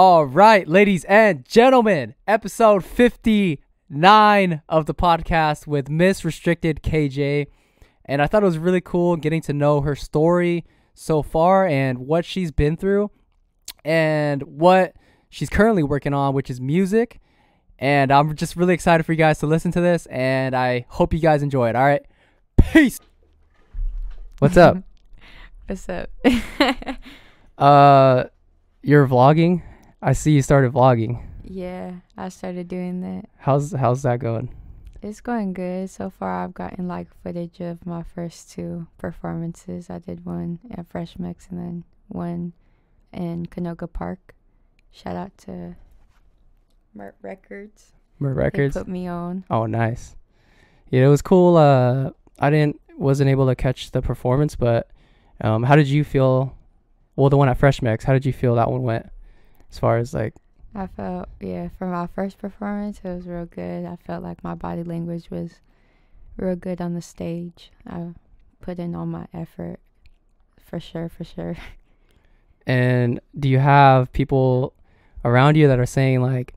All right, ladies and gentlemen, episode 59 of the podcast with Miss Restricted KJ. And I thought it was really cool getting to know her story so far and what she's been through and what she's currently working on, which is music. And I'm just really excited for you guys to listen to this, and I hope you guys enjoy it. All right, peace. What's up? What's up? uh, you're vlogging. I see you started vlogging. yeah, I started doing that. How's how's that going? It's going good. So far, I've gotten like footage of my first two performances. I did one at Fresh Mix and then one in Canoga Park. Shout out to Mert Records. Mer Records. They put me on. Oh, nice. Yeah, it was cool. Uh, I didn't wasn't able to catch the performance, but um, how did you feel? Well, the one at Fresh Mix. How did you feel that one went? As far as like, I felt, yeah, for my first performance, it was real good. I felt like my body language was real good on the stage. I put in all my effort, for sure, for sure. and do you have people around you that are saying like,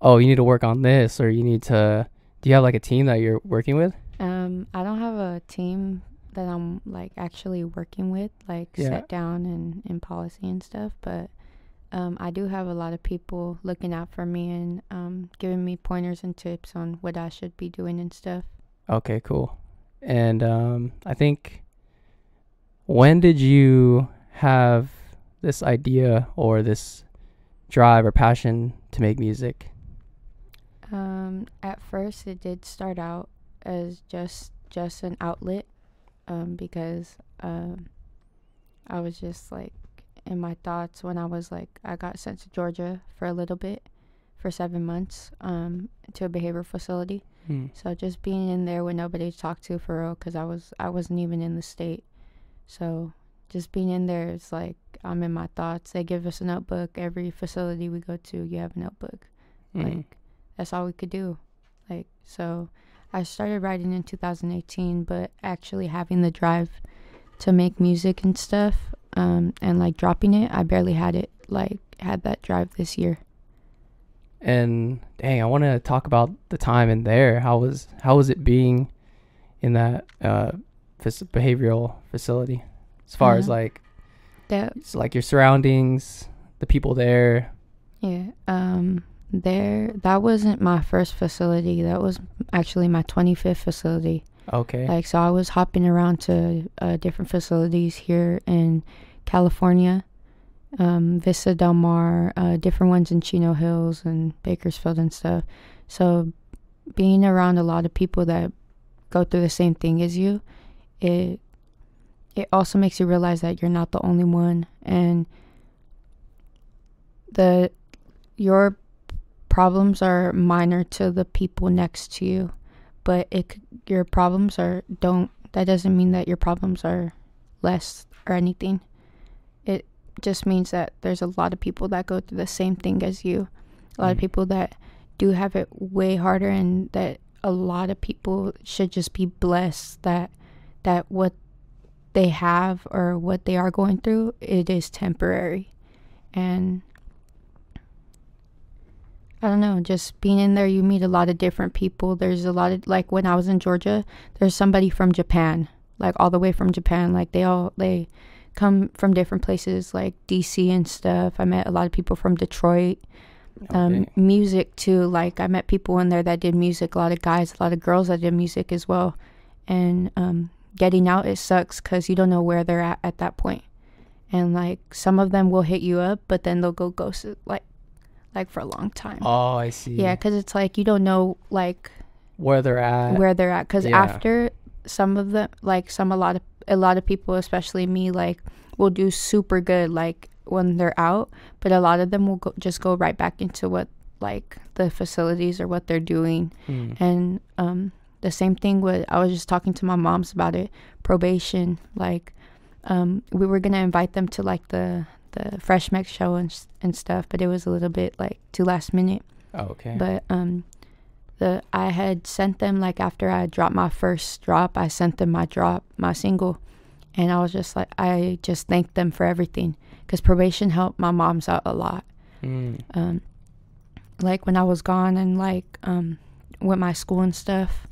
oh, you need to work on this, or you need to? Do you have like a team that you're working with? Um, I don't have a team that I'm like actually working with, like Yeah. set down and in policy and stuff. But um, I do have a lot of people looking out for me and um, giving me pointers and tips on what I should be doing and stuff. Okay, cool. And um, I think when did you have this idea or this drive or passion to make music? Um, at first, it did start out as just just an outlet, um, because um, I was just like in my thoughts when I was like I got sent to Georgia for a little bit, for seven months, um, to a behavior facility. Hmm. So just being in there with nobody to talk to for real, cause I was I wasn't even in the state. So just being in there, it's like I'm in my thoughts. They give us a notebook every facility we go to. You have a notebook Mhm. like that's all we could do like so i started writing in 2018 but actually having the drive to make music and stuff um, and like dropping it i barely had it like had that drive this year And dang, I want to talk about the time in there. How was how was it being in that uh, behavioral facility? As far as Uh, like that it's like your surroundings, the people there. yeah um there that wasn't my first facility that was actually my 25th facility Okay. Like, so I was hopping around to uh, different facilities here in California, um, Vista Del Mar, uh, different ones in Chino Hills and Bakersfield and stuff. So, being around a lot of people that go through the same thing as you, it it also makes you realize that you're not the only one, and the your problems are minor to the people next to you but it your problems are don't that doesn't mean that your problems are less or anything. It just means that there's a lot of people that go through the same thing as you. A lot of Mm. people that do have it way harder and that a lot of people should just be blessed that that what they have or what they are going through it is temporary. And I don't know, just being in there, you meet a lot of different people. There's a lot of, like, when I was in Georgia, there's somebody from Japan, like, all the way from Japan. Like, they all, they come from different places, like DC and stuff. I met a lot of people from Detroit. Um, music, too. Like, I met people in there that did music, a lot of guys, a lot of girls that did music as well. And, um, getting out, it sucks because you don't know where they're at at that point. And, like, some of them will hit you up, but then they'll go ghost, like, like for a long time. Oh, I see. Yeah, because it's like you don't know like Where they're at. where they're at. Because yeah. after some of them, like some a lot of a lot of people, especially me, like will do super good like when they're out, but a lot of them will go, just go right back into what like the facilities or what they're doing. Hmm. And um, the same thing with I was just talking to my moms about it. Probation, like um, we were gonna invite them to like the the Fresh Mix show and and stuff, but it was a little bit like too last minute. Oh, okay. But um, the I had sent them like after I dropped my first drop, I sent them my drop, my single, and I was just like I just thanked them for everything because probation helped my mom's out a lot. Mm. Um, like when I was gone and like um, with my school and stuff.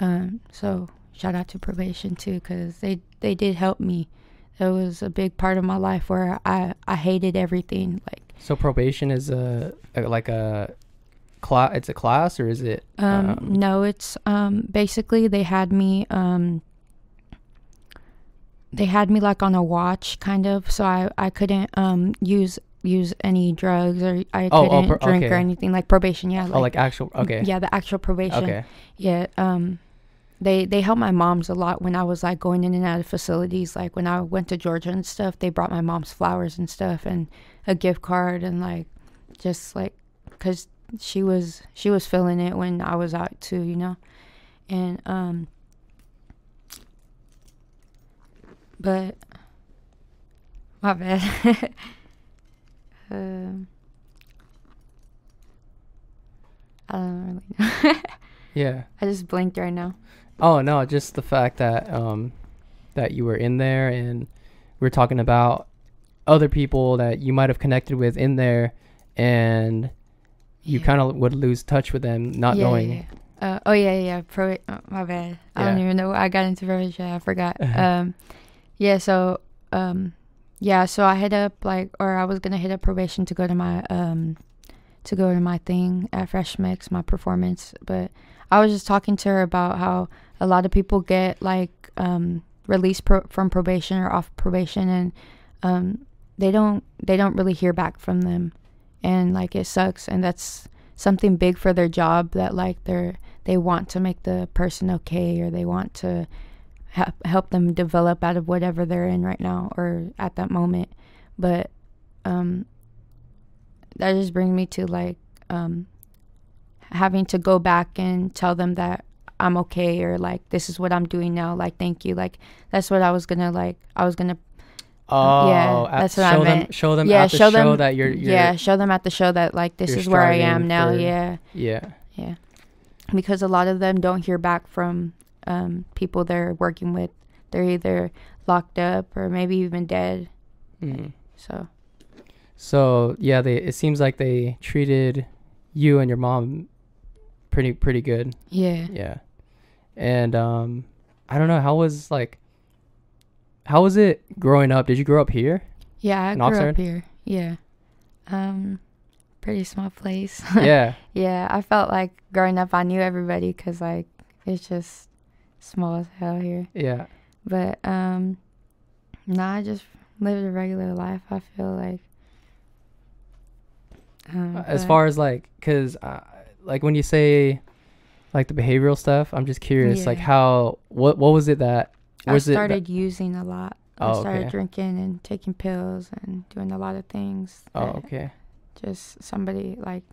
Um, so shout out to probation too, because they they did help me. It was a big part of my life where I I hated everything. Like So probation is a, a like a class. It's a class, or is it? um, no, it's um basically they had me um they had me like on a watch kind of, so I I couldn't um use use any drugs or I Oh, oh, couldn't pro- drink or anything like probation. Yeah, oh, like actual. Okay. yeah, the actual probation. Okay. Yeah, um, they they helped my mom's a lot when I was like going in and out of facilities. Like when I went to Georgia and stuff, they brought my mom's flowers and stuff and a gift card and like just like because she was she was feeling it when I was out too, you know, and um, but my bad. um, I don't really know. Yeah. I just blinked right now. Oh no, just the fact that um that you were in there and we are talking about other people that you might have connected with in there and you Yeah. kind of would lose touch with them not Yeah, knowing. yeah. Uh, oh yeah, yeah. Pro. Oh, my bad. I don't even know. I got into probation. I forgot. um, yeah. So um, yeah. So I hit up like, or I was gonna hit up probation to go to my um, to go to my thing at Fresh Mix, my performance. But I was just talking to her about how a lot of people get like um released pro- from probation or off probation, and um, they don't they don't really hear back from them, and like it sucks, and that's something big for their job that like they're they want to make the person okay or they want to help them develop out of whatever they're in right now or at that moment. But um that just brings me to like um having to go back and tell them that I'm okay or like this is what I'm doing now like thank you like that's what I was gonna like I was gonna Oh, Yeah, at- that's what I show them show them Yeah, at the show show, them- that you're, you're yeah show them at the show that like this is where I am now for- yeah yeah. Yeah. Because a lot of them don't hear back from um, people they're working with. They're either locked up or maybe even dead. Mm. So, So yeah, they it seems like they treated you and your mom pretty pretty good. yeah. Yeah. And um I don't know, how was like how was it growing up? Did you grow up here? Yeah, I In grew Oxnard? up here. Yeah. Um, pretty small place. yeah. yeah, I felt like growing up I knew everybody because, like, it's just small as hell here. Yeah. But, um, nah, I just lived a regular life, I feel like. Um, As far as like cuz uh, like when you say like the behavioral stuff, I'm just curious like how what what was it that I was it that- started using a lot. I Oh, started okay. drinking and taking pills and doing a lot of things. Oh, okay. Just somebody like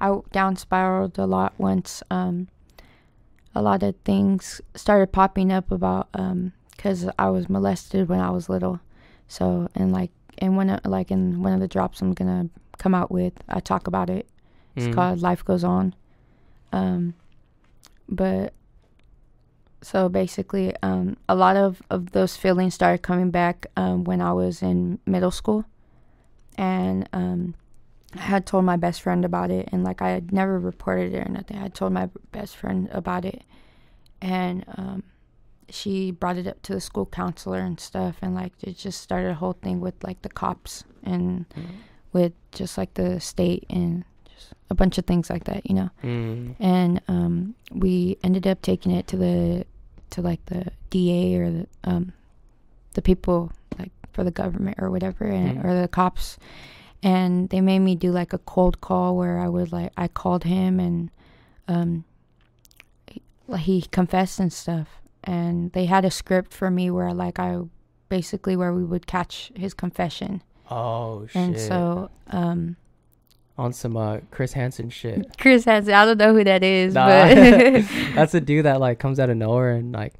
I down spiraled a lot once. Um, a lot of things started popping up about um, cause I was molested when I was little. So and like in one of, like in one of the drops I'm gonna come out with, I talk about it. It's Mm. called Life Goes On. Um, but so basically, um, a lot of, of those feelings started coming back um, when I was in middle school. And um, I had told my best friend about it. And like I had never reported it or nothing. I had told my best friend about it. And um, she brought it up to the school counselor and stuff. And like it just started a whole thing with like the cops and Mm. with just like the state and a bunch of things like that, you know. Mm. And um, we ended up taking it to the to like the DA or the um, the people like for the government or whatever, and, Mhm. or the cops. And they made me do like a cold call where I would like I called him and um, he, he confessed and stuff. And they had a script for me where like I basically where we would catch his confession. Oh shit. And so, um, on some uh Chris Hansen shit. Chris has, I don't know who that is, Nah. but That's a dude that like comes out of nowhere and like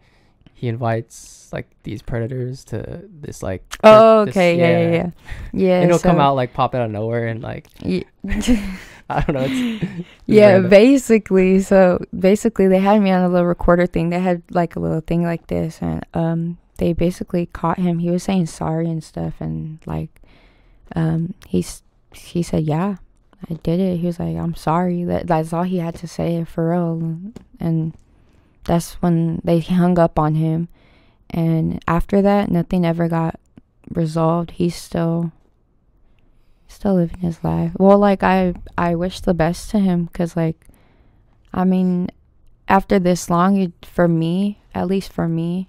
he invites like these predators to this like oh, this- okay, yeah, yeah, yeah. Yeah. and it'll come out like pop out of nowhere and like I don't know. It's, it's yeah, random. basically. So basically, they had me on a little recorder thing. They had like a little thing like this, and um, they basically caught him. He was saying sorry and stuff, and like, um, he's he said yeah, I did it. He was like, I'm sorry. That that's all he had to say for real. And that's when they hung up on him. And after that, nothing ever got resolved. He's still still living his life. Well, like I I wish the best to him cuz like I mean, after this long, for me, at least for me,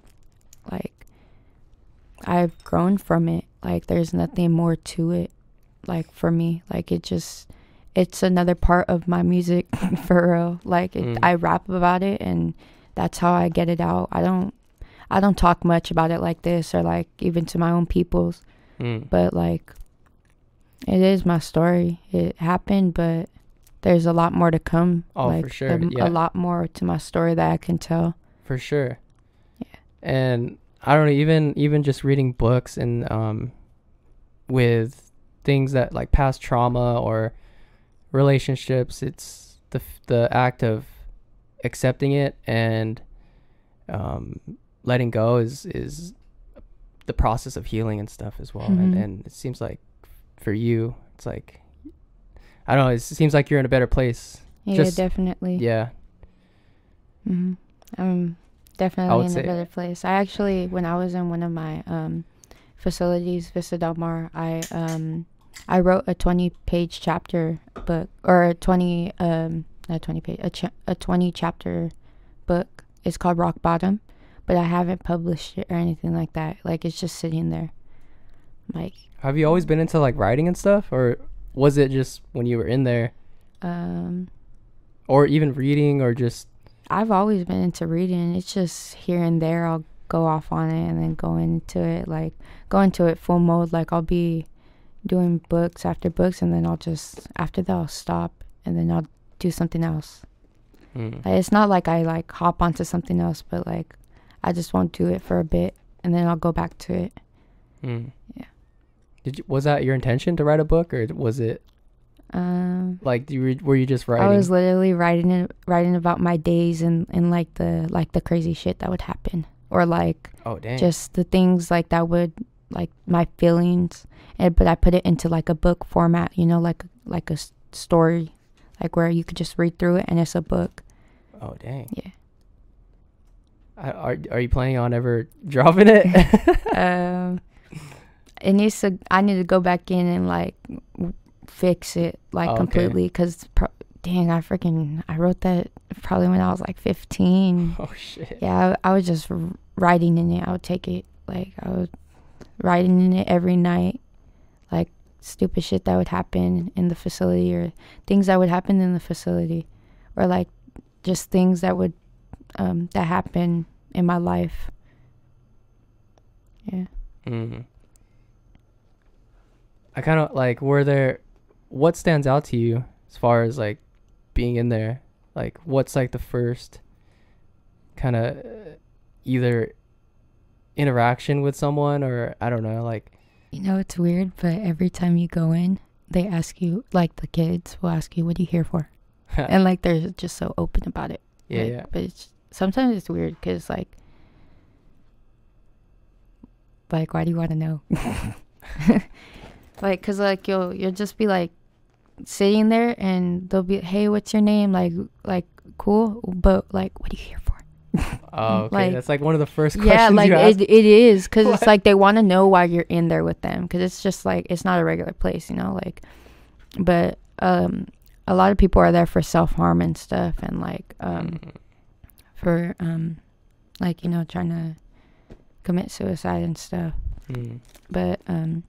like I've grown from it. Like there's nothing more to it. Like for me, like it just it's another part of my music for real. Like it, Mm. I rap about it and that's how I get it out. I don't I don't talk much about it like this or like even to my own peoples, Mm. but like it is my story. It happened, but there's a lot more to come. Oh, for sure, A, yeah. a lot more to my story that I can tell. For sure. Yeah. And I don't know, even even just reading books and um with things that like past trauma or relationships, it's the the act of accepting it and um letting go is is the process of healing and stuff as well. And Mhm. and it seems like for you, it's like I don't know, it seems like you're in a better place. Yeah, Just- definitely. Yeah. hmm I'm definitely in say- a better place. I actually, when I was in one of my um, facilities, Vista Del Mar, I um, I wrote a 20 page chapter book or a 20 um, not 20 page a, cha- a 20 chapter book. It's called Rock Bottom, but I haven't published it or anything like that. Like it's just sitting there. Like Have you always been into like writing and stuff, or was it just when you were in there, um, or even reading, or just I've always been into reading. It's just here and there I'll go off on it and then go into it like go into it full mode. Like I'll be doing books after books and then I'll just after that I'll stop and then I'll do something else. mm, Like, it's not like I like hop onto something else, but like I just won't do it for a bit and then I'll go back to it. mm. Yeah. Did you, was that your intention to write a book, or was it Um like you were, were you just writing? I was literally writing it, writing about my days and, and like the like the crazy shit that would happen or like oh dang. just the things like that would like my feelings and but i put it into like a book format you know like like a story like where you could just read through it and it's a book oh dang. Yeah. I, are are you planning on ever dropping it? um it needs to i need to go back in and like fix it like Oh, completely because pro- dang i freaking i wrote that probably when i was like 15 oh shit. yeah I, I was just writing in it i would take it like i was writing in it every night like stupid shit that would happen in the facility or things that would happen in the facility or like just things that would um that happen in my life yeah Mm. I kind of like were there. What stands out to you as far as like being in there? Like, what's like the first kind of either interaction with someone or I don't know, like you know it's weird but every time you go in they ask you like the kids will ask you what are you here for and like they're just so open about it yeah, Like, yeah, But it's sometimes it's weird because like, like why do you want to know? like, cause like you'll you'll just be like sitting there and they'll be, hey, what's your name? Like, like cool, but like, what are you here for? Oh, okay. like- That's like one of the first questions yeah, like it, it is because it's like they want to know why you're in there with them because it's just like it's not a regular place, you know. Like, but um, a lot of people are there for self harm and stuff, and like um Mm. for um like you know trying to commit suicide and stuff Mm. but um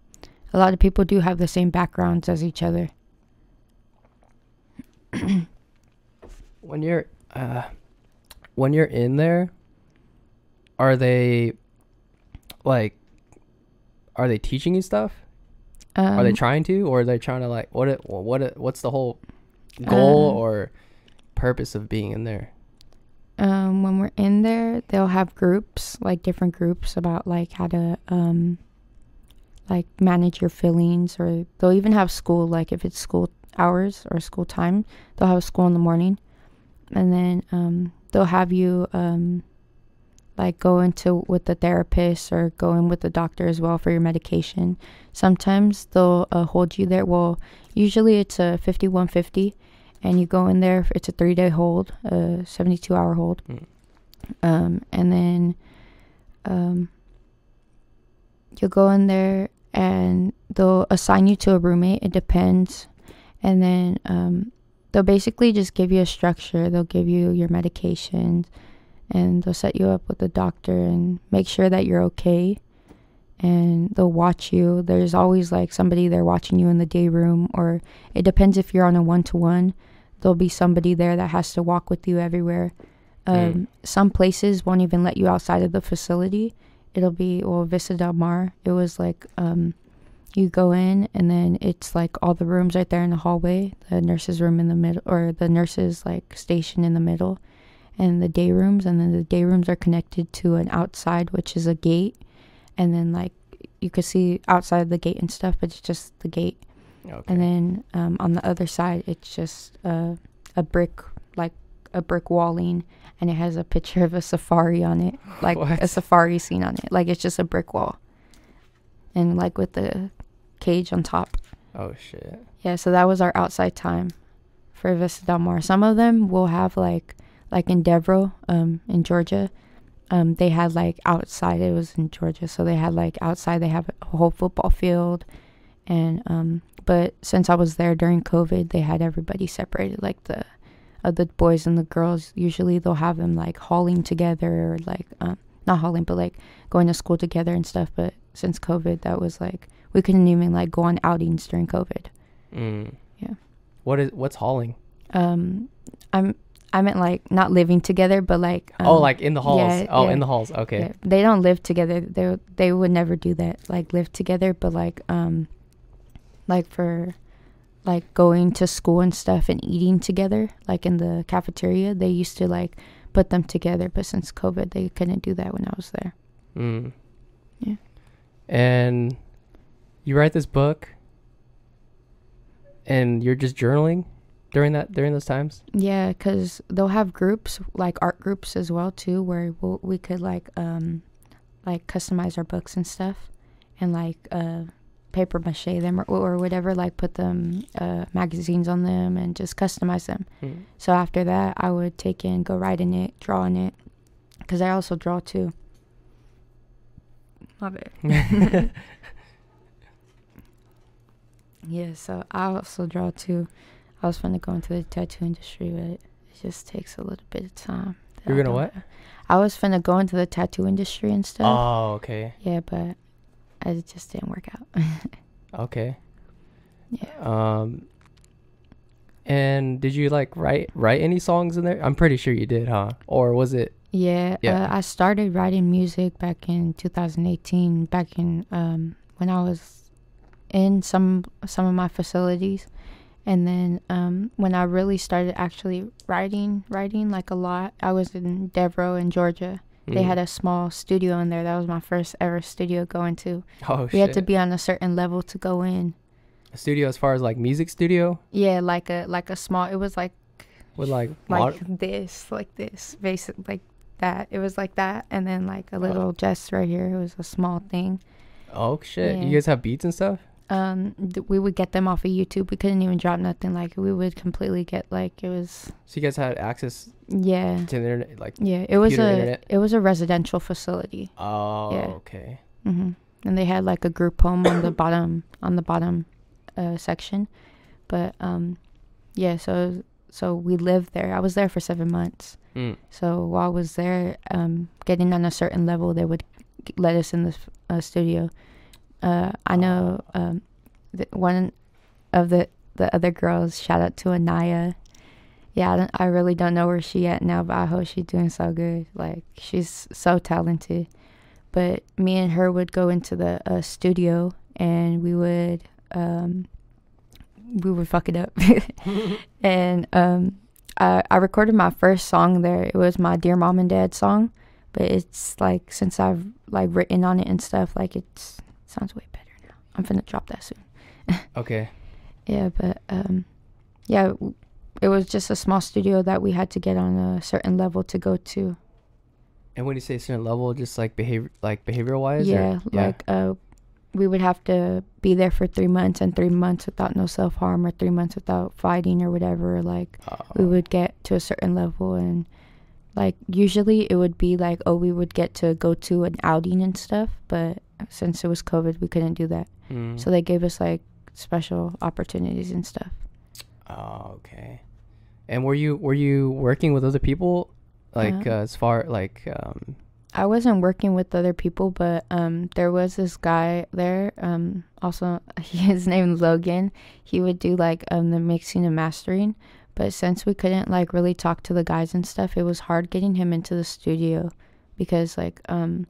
a lot of people do have the same backgrounds as each other When you're uh, when you're in there, are they like are they teaching you stuff? um, are they trying to, or are they trying to like what? It, what? It, what's the whole goal Um, or purpose of being in there? um when we're in there they'll have groups like different groups about like how to um like manage your feelings or they'll even have school like if it's school hours or school time they'll have school in the morning and then um they'll have you um like go into with the therapist or go in with the doctor as well for your medication. Sometimes they'll uh, hold you there. Well, usually it's a 5150 and you go in there. It's a three day hold, a 72 hour hold. Mm. Um, and then um, you'll go in there and they'll assign you to a roommate. It depends. And then um, they'll basically just give you a structure. They'll give you your medications and they'll set you up with a doctor and make sure that you're okay. And they'll watch you. There's always like somebody there watching you in the day room, or it depends if you're on a one to one. There'll be somebody there that has to walk with you everywhere. Um, Mm. Some places won't even let you outside of the facility. It'll be well, Vista Del Mar. It was like um, you go in and then it's like all the rooms right there in the hallway. The nurse's room in the middle, or the nurse's like station in the middle, and the day rooms. And then the day rooms are connected to an outside, which is a gate. And then like you could see outside the gate and stuff, but it's just the gate. Okay. And then um, on the other side, it's just uh, a brick, like a brick walling, and it has a picture of a safari on it, like a safari scene on it. Like it's just a brick wall, and like with the cage on top. oh shit. Yeah, so that was our outside time for Vista Del Mar. Some of them will have like, like in Devereux, um, in Georgia, um, they had like outside. It was in Georgia, so they had like outside. They have a whole football field, and um, but since I was there during COVID, they had everybody separated. Like the, uh, the boys and the girls. Usually they'll have them like hauling together, or like um, not hauling, but like going to school together and stuff. But since COVID, that was like we couldn't even like go on outings during COVID. Mm. Yeah. What is what's hauling? um i'm i meant like not living together but like um, oh, like in the halls. yeah, oh, yeah. in the halls. Okay. yeah, they don't live together they they would never do that like live together but like um like for like going to school and stuff and eating together like in the cafeteria they used to like put them together but since covid they couldn't do that when i was there Mm. Yeah. And you write this book, and you're just journaling during that during those times. Yeah, because they'll have groups like art groups as well too, where we'll, we could like um like customize our books and stuff, and like uh paper mache them or, or whatever, like put them uh magazines on them and just customize them. Mm. So after that, I would take in, go write in it, draw in it, because I also draw too. Love it. Yeah, so I also draw too. I was gonna go into the tattoo industry, but it just takes a little bit of time. You're gonna what? I was finna go into the tattoo industry and stuff. Oh, okay. Yeah, but it just didn't work out. Okay. yeah. Um. And did you like write write any songs in there? I'm pretty sure you did, huh? Or was it? Yeah, Yeah. Uh, I started writing music back in 2018. Back in um, when I was in some some of my facilities, and then um, when I really started actually writing writing like a lot, I was in Devereux in Georgia. They Mm. had a small studio in there. That was my first ever studio going to. Oh shit. We shit. had to be on a certain level to go in. a studio as far as like music studio Yeah, like a like a small. It was like with like like this, like this, basic, like that. It was like that, and then like a Oh. little just right here. It was a small thing. Oh shit! Yeah. You guys have beats and stuff? Um, th- we would get them off of YouTube. We couldn't even drop nothing. Like we would completely get like it was. So you guys had access Yeah, to the internet, like yeah. It was a internet? it was a residential facility. oh Yeah. okay. hmm And they had like a group home on the bottom on the bottom uh, section, but um, yeah. So so we lived there. I was there for seven months. Mm. So while I was there, um, getting on a certain level, they would let us in the uh, studio. Uh, I know um, th- one of the the other girls. Shout out to Anaya. Yeah, I, I really don't know where she at now, but I hope she's doing so good. Like she's so talented. But me and her would go into the uh, studio, and we would um, we would fuck it up. and um, I, I recorded my first song there. It was my Dear Mom and Dad song, but it's like since I've like written on it and stuff, like it's sounds way better now. I'm finna drop that soon. Okay. Yeah, but um, yeah, it was just a small studio that we had to get on a certain level to go to. And when you say certain level, just like behavior, like behavioral wise. yeah, Or? like uh, we would have to be there for three months and three months without no self harm or three months without fighting or whatever. Like we Oh, would get to a certain level and like usually it would be like oh we would get to go to an outing and stuff, but since it was COVID, we couldn't do that. mm. So they gave us like special opportunities and stuff. Oh, okay. And were you were you working with other people, like Uh, uh, as far like um I wasn't working with other people, but um, there was this guy there. Um, also, his name is Logan. He would do like um the mixing and mastering, but since we couldn't like really talk to the guys and stuff, it was hard getting him into the studio because like um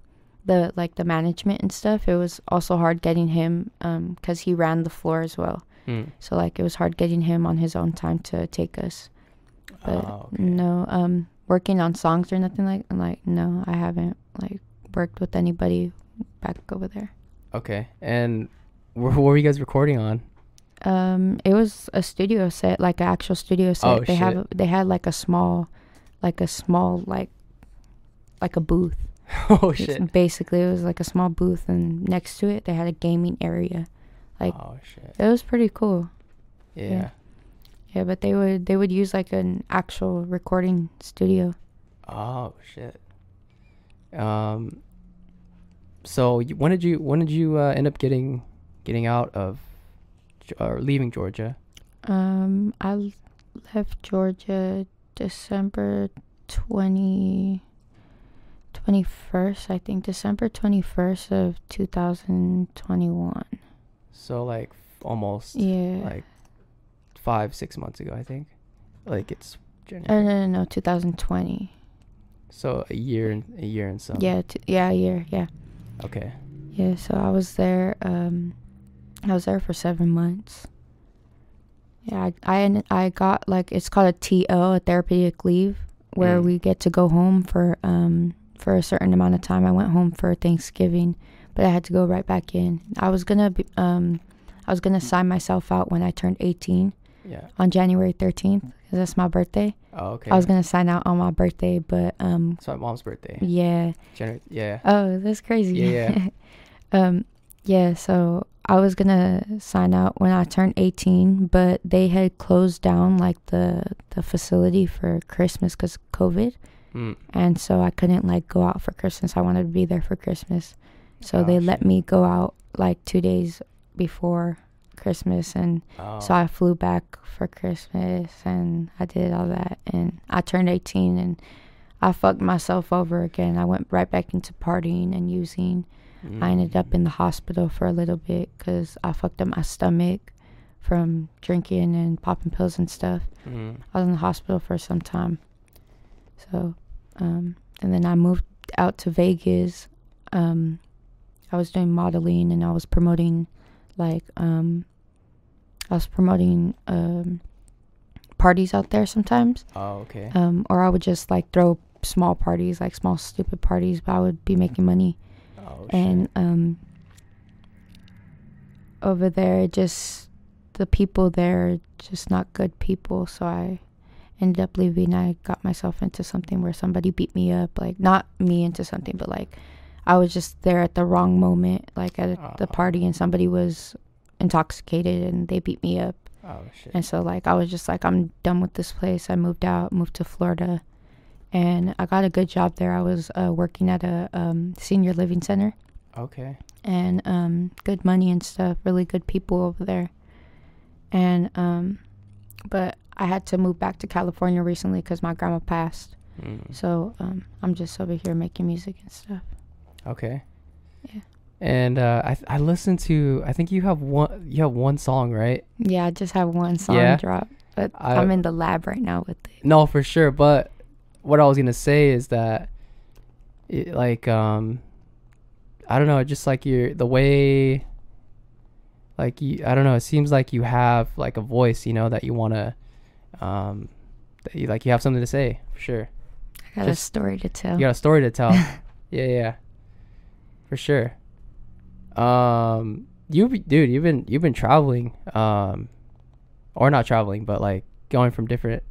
the like the management and stuff. It was also hard getting him um because he ran the floor as well. mm. So like it was hard getting him on his own time to take us. But oh, okay. no, um, working on songs or nothing like like no, I haven't like worked with anybody back over there. Okay. And wh- what were you guys recording on? Um, it was a studio set, like an actual studio set. Oh, they have shit. a- they had like a small, like a small like, like a booth. oh shit. Basically, it was like a small booth, and next to it they had a gaming area. like- oh shit. It was pretty cool. Yeah. Yeah, but they would they would use like an actual recording studio. Oh shit. Um. So you, when did you when did you uh, end up getting getting out of or leaving Georgia? Um, I left Georgia December 20, 21st, I think, December 21st of 2021. So like almost Yeah. like five six months ago, I think. Like it's Uh, January. no, no, no, 2020. So a year and a year and some. Yeah, t- yeah, a year, yeah. Okay. Yeah, so I was there, um, I was there for seven months. Yeah, I, I, I got like, it's called a TL, a therapeutic leave, where Mm. we get to go home for, um, for a certain amount of time. I went home for Thanksgiving, but I had to go right back in. I was gonna be, um, I was gonna sign myself out when I turned 18 Yeah. on January 13th, because that's my birthday. Oh, okay. I was gonna sign out on my birthday, but, um, It's my mom's birthday. yeah. January. Yeah. Oh, that's crazy. Yeah, yeah. um, yeah. So I was gonna sign out when I turned 18, but they had closed down like the the facility for Christmas because COVID, Mm. and so I couldn't like go out for Christmas. I wanted to be there for Christmas, so Oh, they let me go out like two days before Christmas, and Oh. so I flew back for Christmas and I did all that and I turned 18 and I fucked myself over again. I went right back into partying and using. I ended up in the hospital for a little bit because I fucked up my stomach from drinking and popping pills and stuff. Mm. I was in the hospital for some time. So, um, and then I moved out to Vegas. Um, I was doing modeling and I was promoting, like, um, I was promoting um, parties out there sometimes. Oh, okay. Um, or I would just like throw small parties, like small stupid parties, but I would be making money Oh, and um over there just the people there just not good people so i ended up leaving i got myself into something where somebody beat me up like not me into something but like i was just there at the wrong moment like at the Oh. party and somebody was intoxicated and they beat me up oh shit. and so like I was just like I'm done with this place. I moved out, moved to Florida, and I got a good job there. I was uh, working at a um, senior living center Okay. and um, good money and stuff. Really good people over there. And um, but I had to move back to California recently because my grandma passed. Mm. So um, I'm just over here making music and stuff. Okay. Yeah. And uh, I I listened to I think you have one you have one song right? Yeah, I just have one song Yeah? drop, but I- I'm in the lab right now with it. No, for sure. But what I was gonna say is that, it, like, um, I don't know, just like your the way, like you, I don't know. It seems like you have like a voice, you know, that you wanna, um, that you like you have something to say for sure. I got a story to tell. You got a story to tell. yeah, yeah, for sure. Um, you, dude, you've been you've been traveling, um, or not traveling, but like going from different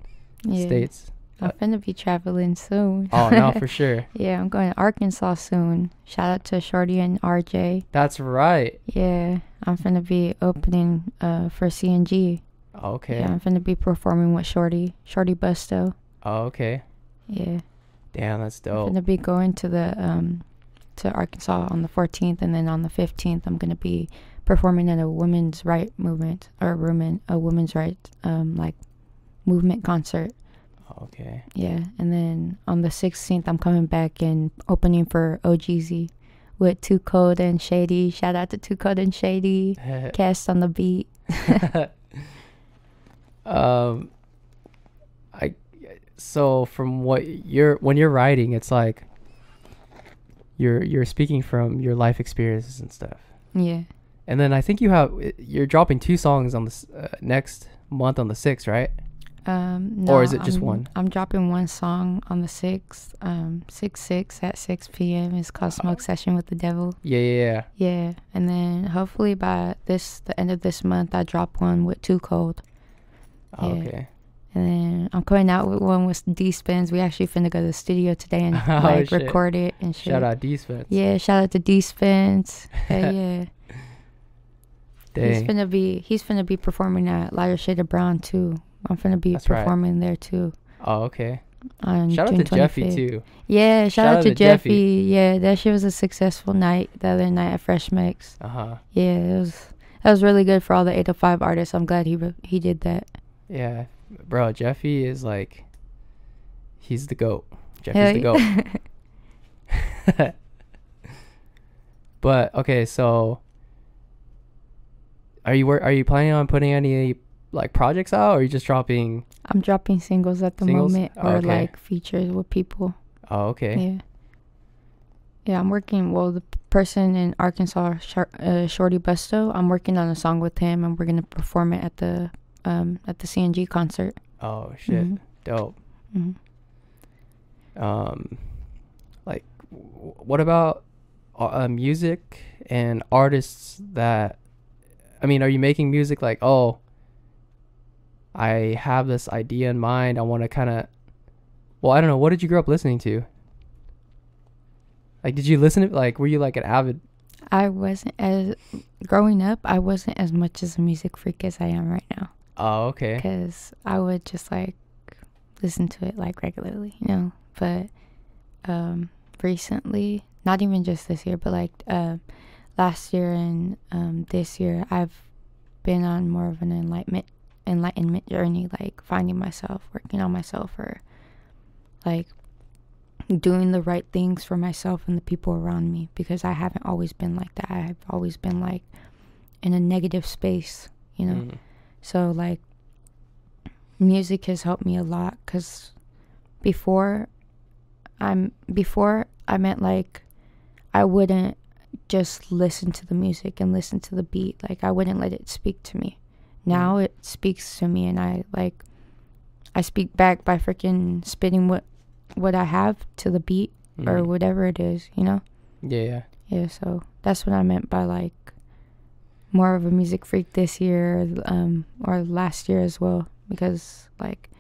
Yeah. states. I'm gonna be traveling soon. Oh no, for sure. yeah, I'm going to Arkansas soon. Shout out to Shorty and RJ. That's right. Yeah, I'm gonna be opening uh for CNG. Okay. Yeah, I'm finna be performing with Shorty, Shorty Busto. Oh, okay. Yeah, Damn, that's dope. I'm gonna be going to the um to Arkansas on the 14th, and then on the 15th, I'm gonna be performing at a women's right movement or a women a women's right um like movement concert. Okay. Yeah, and then on the 16th, I'm coming back and opening for OGZ with Two Code and Shady. Shout out to Two Code and Shady. Cast on the beat. um, I so from what you're when you're writing, it's like you're you're speaking from your life experiences and stuff. Yeah. And then I think you have you're dropping two songs on the uh, next month on the sixth, right? Um, no, Or is it just I'm- one? I'm dropping one song on the 6th, um, 6 6 at 6 p.m. It's called Smoke Session with the Devil. Yeah, yeah, yeah. Yeah, and then hopefully by this the end of this month, I drop one with Too Cold. Oh, Yeah. Okay. And then I'm coming out with one with D Spins. We actually finna go to the studio today and Oh, like shit. record it and shit. Shout out D Spins. Yeah, shout out to D Spins. Yeah, yeah. He's Dang. finna be he's finna be performing at Lighter Shade of Brown too. I'm finna be That's right. performing there too. Oh, okay. On Shout out June to Jeffy 25th. too. Yeah, shout, out, to, Jeffy. Jeffy. Yeah, that shit was a successful night the other night at Fresh Mix. Uh huh. Yeah, it was that was really good for all the 805 artists. I'm glad he re- he did that. Yeah, bro. Jeffy is like, he's the goat. Jeffy's Hell the goat. but okay, so are you are you planning on putting any like projects out, or are you just dropping? I'm dropping singles at the Singles? moment or okay. like features with people. Oh, okay. Yeah. Yeah, I'm working. Well, the person in Arkansas, uh, Shorty Busto, I'm working on a song with him, and we're gonna perform it at the um at the CNG concert. Oh shit, Mhm. dope. Mhm. Um, like, w- what about uh, uh, music and artists that? I mean, are you making music like, oh, I have this idea in mind. I want to kind of. Well, I don't know. What did you grow up listening to? Like, did you listen to like? Were you like an avid? I wasn't as growing up. I wasn't as much as a music freak as I am right now. Oh, okay. because I would just like listen to it like regularly, you know. But um, recently, not even just this year, but like uh, last year and um, this year, I've been on more of an enlightenment enlightenment journey, like finding myself, working on myself, or like doing the right things for myself and the people around me because I haven't always been like that. I've always been like in a negative space, you know. Mm. So like music has helped me a lot cuz before I'm before I meant like I wouldn't just listen to the music and listen to the beat. Like I wouldn't let it speak to me. Now it speaks to me and I like I speak back by freaking spitting what what I have to the beat or Mhm. whatever it is, you know? Yeah, yeah. Yeah, so that's what I meant by like more of a music freak this year, um, or last year as well, because like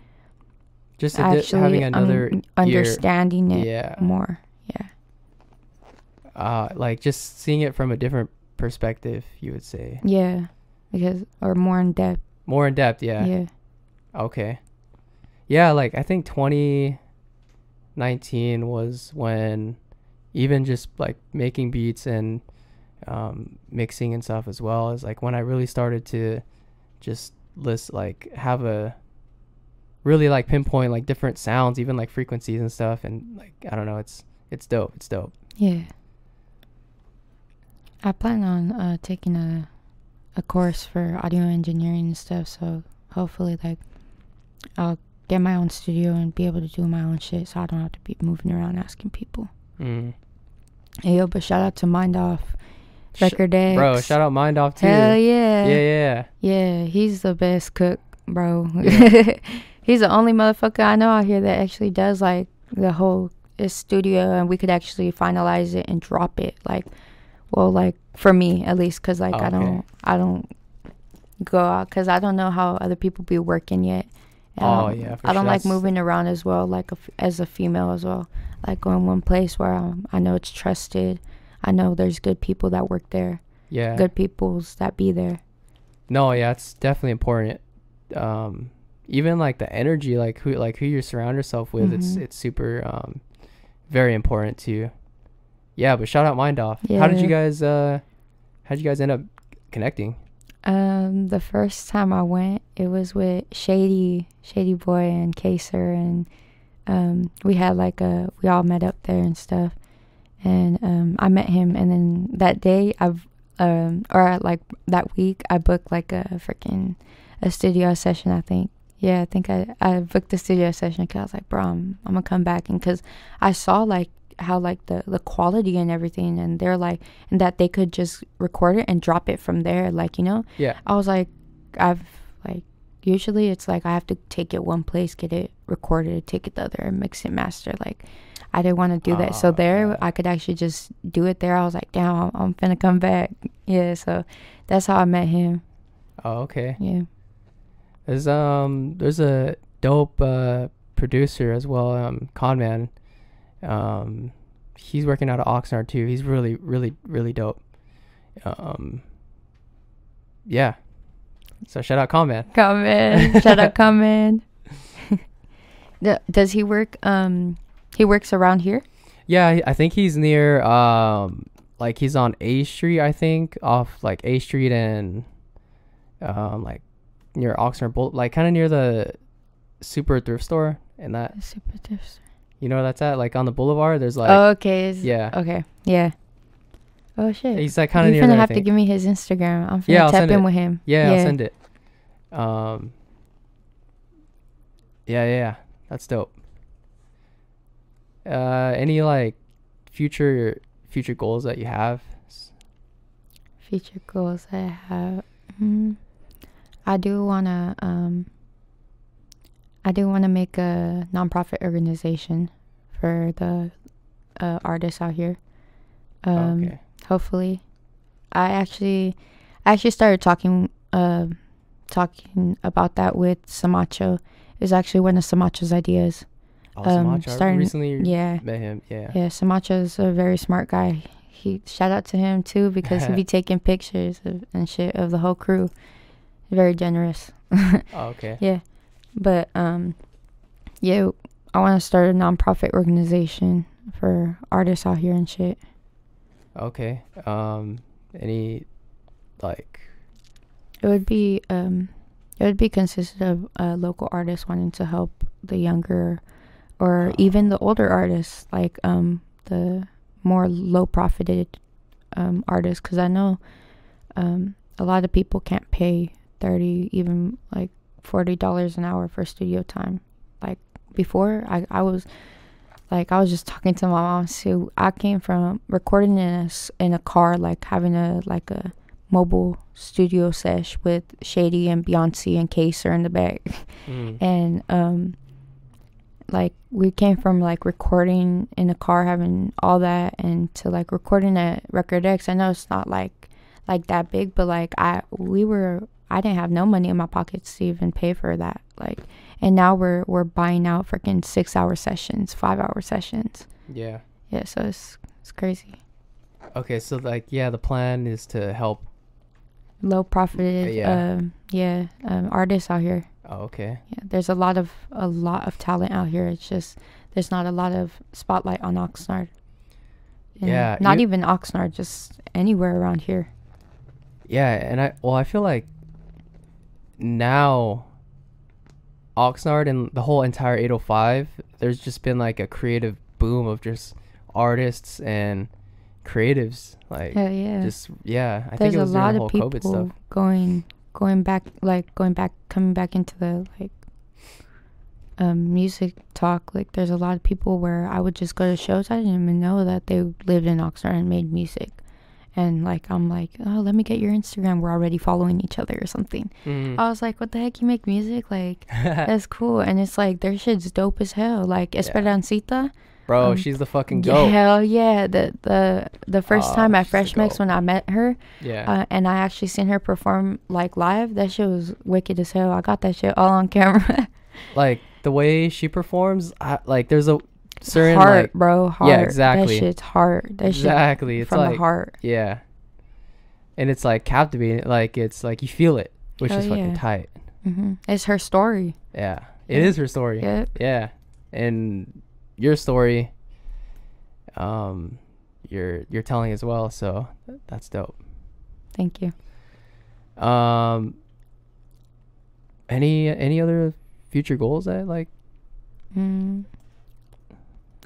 Just actually having another understanding it yeah. more. Yeah, Uh, like just seeing it from a different perspective, you would say. yeah, because or more in depth. More in depth, Yeah, yeah. Okay. Yeah, like I think 2019 was when even just like making beats and um, mixing and stuff as well is like when I really started to just list like have a really like pinpoint like different sounds, even like frequencies and stuff, and like I don't know, it's it's dope. It's dope. yeah. I plan on uh, taking a a course for audio engineering and stuff, so hopefully like I'll get my own studio and be able to do my own shit, so I don't have to be moving around asking people. Mm. Hey, yo, but shout out to Mind Off Sh- Record X. Bro, shout out Mind Off too. Hell yeah. Yeah, yeah. Yeah, he's the best cook, bro. Yeah. he's the only motherfucker I know out here that actually does like the whole studio, and we could actually finalize it and drop it. Like, well, like for me at least, cause like I don't, I don't go out, cause I don't know how other people be working yet, Oh, Um, yeah, for I don't sure. like That's- moving around as well, like a f as a female as well. Like going one place where um, I know it's trusted. I know there's good people that work there, Yeah. good peoples that be there. No, yeah, it's definitely important. Um, even like the energy, like who, like who you surround yourself with, it's Mhm. it's super, um, very important too. Yeah, but shout out Mind Off. How did you guys, uh, how did you guys end up connecting? Um, the first time I went, it was with Shady, Shady Boy, and Kaser, and um, we had like a we all met up there and stuff, and um, I met him, and then that day I've um or like that week I booked like a freaking a studio session. I think yeah, I think I I booked the studio session because I was like, bro, I'm, I'm gonna come back, and because I saw like how like the the quality and everything, and they're like and that they could just record it and drop it from there, like you know. Yeah. I was like, I've like usually it's like I have to take it one place, get it recorded, take it the other, mix it, master. Like I didn't want to do that. So Oh, there. I could actually just do it there. I was like, damn, I'm, I'm finna come back. Yeah. So that's how I met him. Oh, okay. Yeah. There's um, there's a dope uh producer as well, um, Conman. Um, he's working out of Oxnard too. He's really, really, really dope. Um, yeah. So shout out Conman. Conman, in. Shut up, come in. D- Does he work? Um, he works around here. Yeah, I- think he's near um like he's on A Street, I think, off like A Street and um like near Oxnard Bowl like kinda near the super thrift store and that Super tips. you know where that's at? Like on the boulevard there's like oh, okay. Is, yeah. Okay. Yeah. Oh shit. He's like kinda You're near there, I have to give me his Instagram. I'm finna Yeah, I'll tap in it. with him. Yeah, I'll send it. Um Yeah, yeah, yeah. That's dope. Uh any like future future goals that you have? Future goals I have. Mm, I do wanna um. I do want to make a nonprofit organization for the uh, artists out here. Um, okay. hopefully i actually i actually started talking uh, talking about that with samacho is actually one of samacho's ideas Oh, um, I starting- recently yeah met him. Yeah. yeah samacho is a very smart guy he shout out to him too because he'd be taking pictures of, and shit of the whole crew very generous Oh, okay. yeah but um yeah i want to start a nonprofit organization for artists out here and shit Okay. Um any like It would be um it would be consisted of uh, local artists wanting to help the younger or even the older artists like um the more low profited um artists cuz I know um a lot of people can't pay 30 even like $40 an hour for studio time. Like before I I was like I was just talking to my mom so I came from recording in a, in a car like having a like a mobile studio sesh with Shady and Beyonce and Kaser in the back. mm, And um like we came from like recording in a car having all that and to like recording at Record X. I know it's not like like that big, but like I we were I didn't have no money in my pockets to even pay for that. Like and now we're we're buying out freaking 6-hour sessions, 5-hour sessions. yeah. Yeah, so it's it's crazy. Okay, so like yeah, the plan is to help Low profited yeah. um yeah, um artists out here. Oh, okay. Yeah, there's a lot of a lot of talent out here. It's just there's not a lot of spotlight on Oxnard. And Yeah, not even Oxnard, just anywhere around here. Yeah, and I well, I feel like now Oxnard and the whole entire 805, there's just been like a creative boom of just artists and creatives like Hell yeah. just yeah, I there's think it a was during lot the of people COVID stuff. going going back like going back coming back into the like um music talk. Like there's a lot of people where I would just go to shows I didn't even know that they lived in Oxnard and made music. And like I'm like, oh, let me get your Instagram. We're already following each other or something. Mm. I was like, what the heck? You make music? Like, that's cool. And it's like, their shit's dope as hell. Like, Esperancita. Bro, um, she's the fucking goat. hell yeah. The the the first Oh, time at Fresh Mix when I met her, Yeah. uh, and I actually seen her perform like live, that shit was wicked as hell. I got that shit all on camera. like the way she performs. I, like there's a certain heart, like bro. Heart. Yeah, exactly. That shit's heart. That exactly. shit It's from like the heart. yeah, and it's like captivating. Like it's like you feel it, which Hell is fucking yeah. tight. hmm It's her story. Yeah, it Yeah. is her story. Yep. Yeah, and your story, um, you're you're telling as well. So that's dope. Thank you. Um, any any other future goals that like? Mm.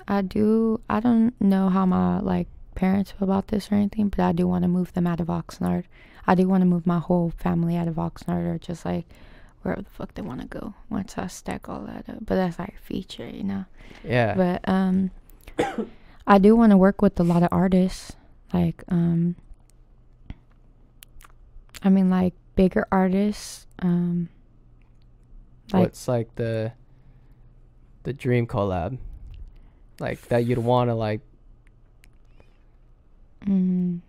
I do. I don't know how my like parents feel about this or anything, but I do want to move them out of Oxnard. I do want to move my whole family out of Oxnard or just like wherever the fuck they want to go once I stack all that up. But that's like feature, you know. Yeah. But um, I do want to work with a lot of artists. Like um, I mean like bigger artists. Um, like What's like the the dream collab? Like that you'd want to like. Mm.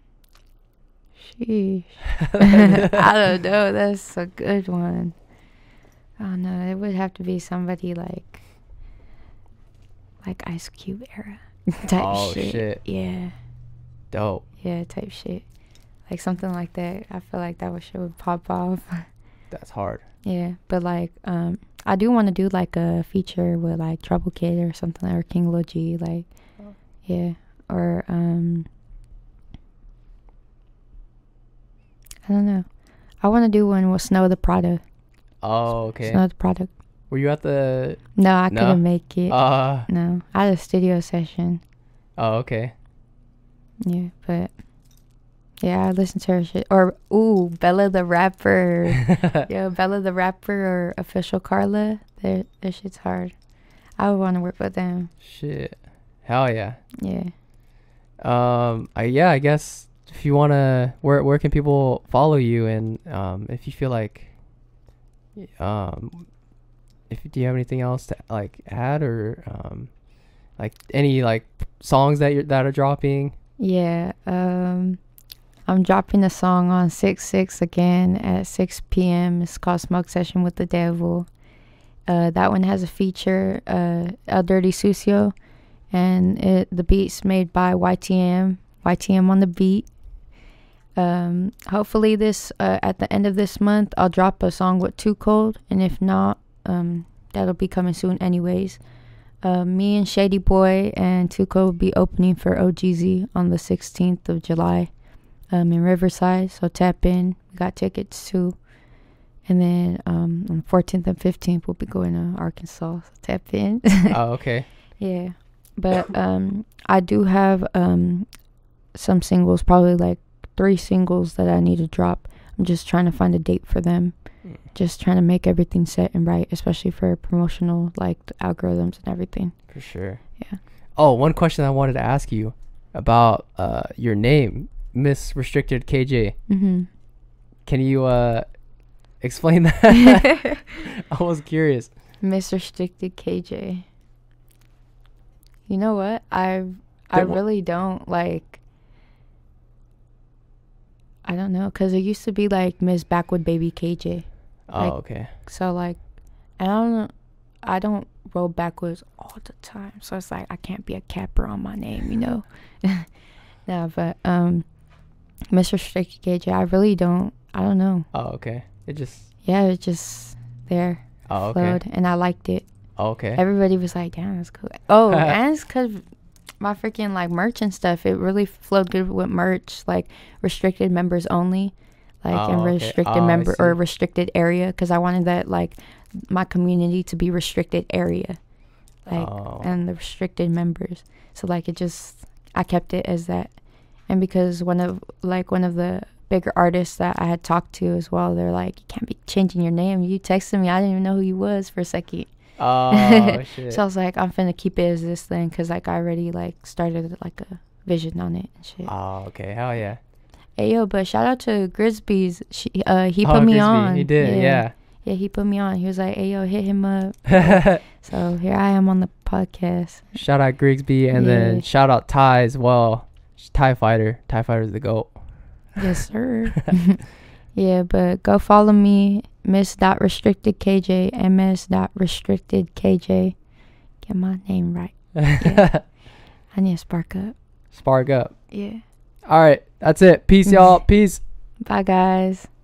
Sheesh. I don't know. That's a good one. Don't know. It would have to be somebody like, like Ice Cube era type Oh, shit. shit. Yeah, Dope. yeah, type shit. Like something like that. I feel like that would shit would pop off. That's hard. yeah, but like, um, I do want to do like a feature with like Trouble Kid or something or King G. Like, Oh. yeah, or um. I don't know. I want to do one with Snow Tha Product. Oh, okay. It's not the product. Were you at the? No, I No? couldn't make it. Uh. no, I had a studio session. Oh, okay. Yeah, but yeah, I listened to her shit. Or ooh, Bella the rapper. yeah, Bella the rapper or official Carla. Their their shit's hard. I would want to work with them. Shit. Hell yeah. Yeah. Um. I yeah. I guess if you wanna, where where can people follow you, and um, if you feel like, um, if do you have anything else to like add or um, like any like songs that you're that are dropping? Yeah. Um, I'm dropping a song on six six again at six p.m. It's called Smoke Session with the Devil. Uh, that one has a feature, uh, El Dirty Sucio, and it the beat's made by YTM. YTM on the beat. Um, hopefully this uh, at the end of this month I'll drop a song with Too Cold, and if not, um, that'll be coming soon anyways. Uh, me and Shady Boy and Tuco will be opening for OGZ on the 16th of July um, in Riverside. So tap in. We got tickets too. And then um, on the 14th and 15th, we'll be going to Arkansas. So tap in. oh, okay. yeah. But um, I do have um, some singles, probably like three singles that I need to drop. I'm just trying to find a date for them Mm. just trying to make everything set and right, especially for promotional like the algorithms and everything. For sure. Yeah. Oh, one question I wanted to ask you about uh your name, Miss Restricted KJ. Mm-hmm. Can you uh explain that? I was curious. Miss Restricted KJ. You know what? I I really don't like. I don't know, cause it used to be like Miss Backwood Baby KJ. Oh, Like- okay. So like, I don't, I don't roll Backwoods all the time. So it's like I can't be a capper on my name, you know. no, but um, Mr. Restricted KJ, I really don't. I don't know. Oh, okay. It just Yeah, it just there, Oh, okay. flowed, and I liked it. Oh, okay. Everybody was like, "Damn, that's cool." Oh, and it's cause my freaking like merch and stuff. It really flowed good with merch, like restricted members only, like Oh, and okay. restricted Oh, member or restricted area. Because I wanted that like my community to be restricted area, like oh. and the restricted members. So like it just I kept it as that, and because one of like one of the bigger artists that I had talked to as well, they're like, "You can't be changing your name." You texted me, I didn't even know who you was for a second. Oh shit. So I was like, I'm finna keep it as this thing because like I already like started like a vision on it and shit. oh, okay. Hell yeah. Hey yo, but shout out to Grisby's. She, uh, he oh, put me Grisby, on. He did. Yeah. yeah. he put me on. He was like, hey yo, hit him up. So here I am on the podcast. shout out Grigsby and Yeah. then shout out Ty as well. Tie Fighter. Tie Fighter's the goat. Yes sir. yeah, but go follow me Miss dot restricted KJ. MS dot restricted KJ. Get my name right. Yeah. I need to spark up. Spark up. Yeah. All right. That's it. Peace, y'all. Peace. Bye, guys.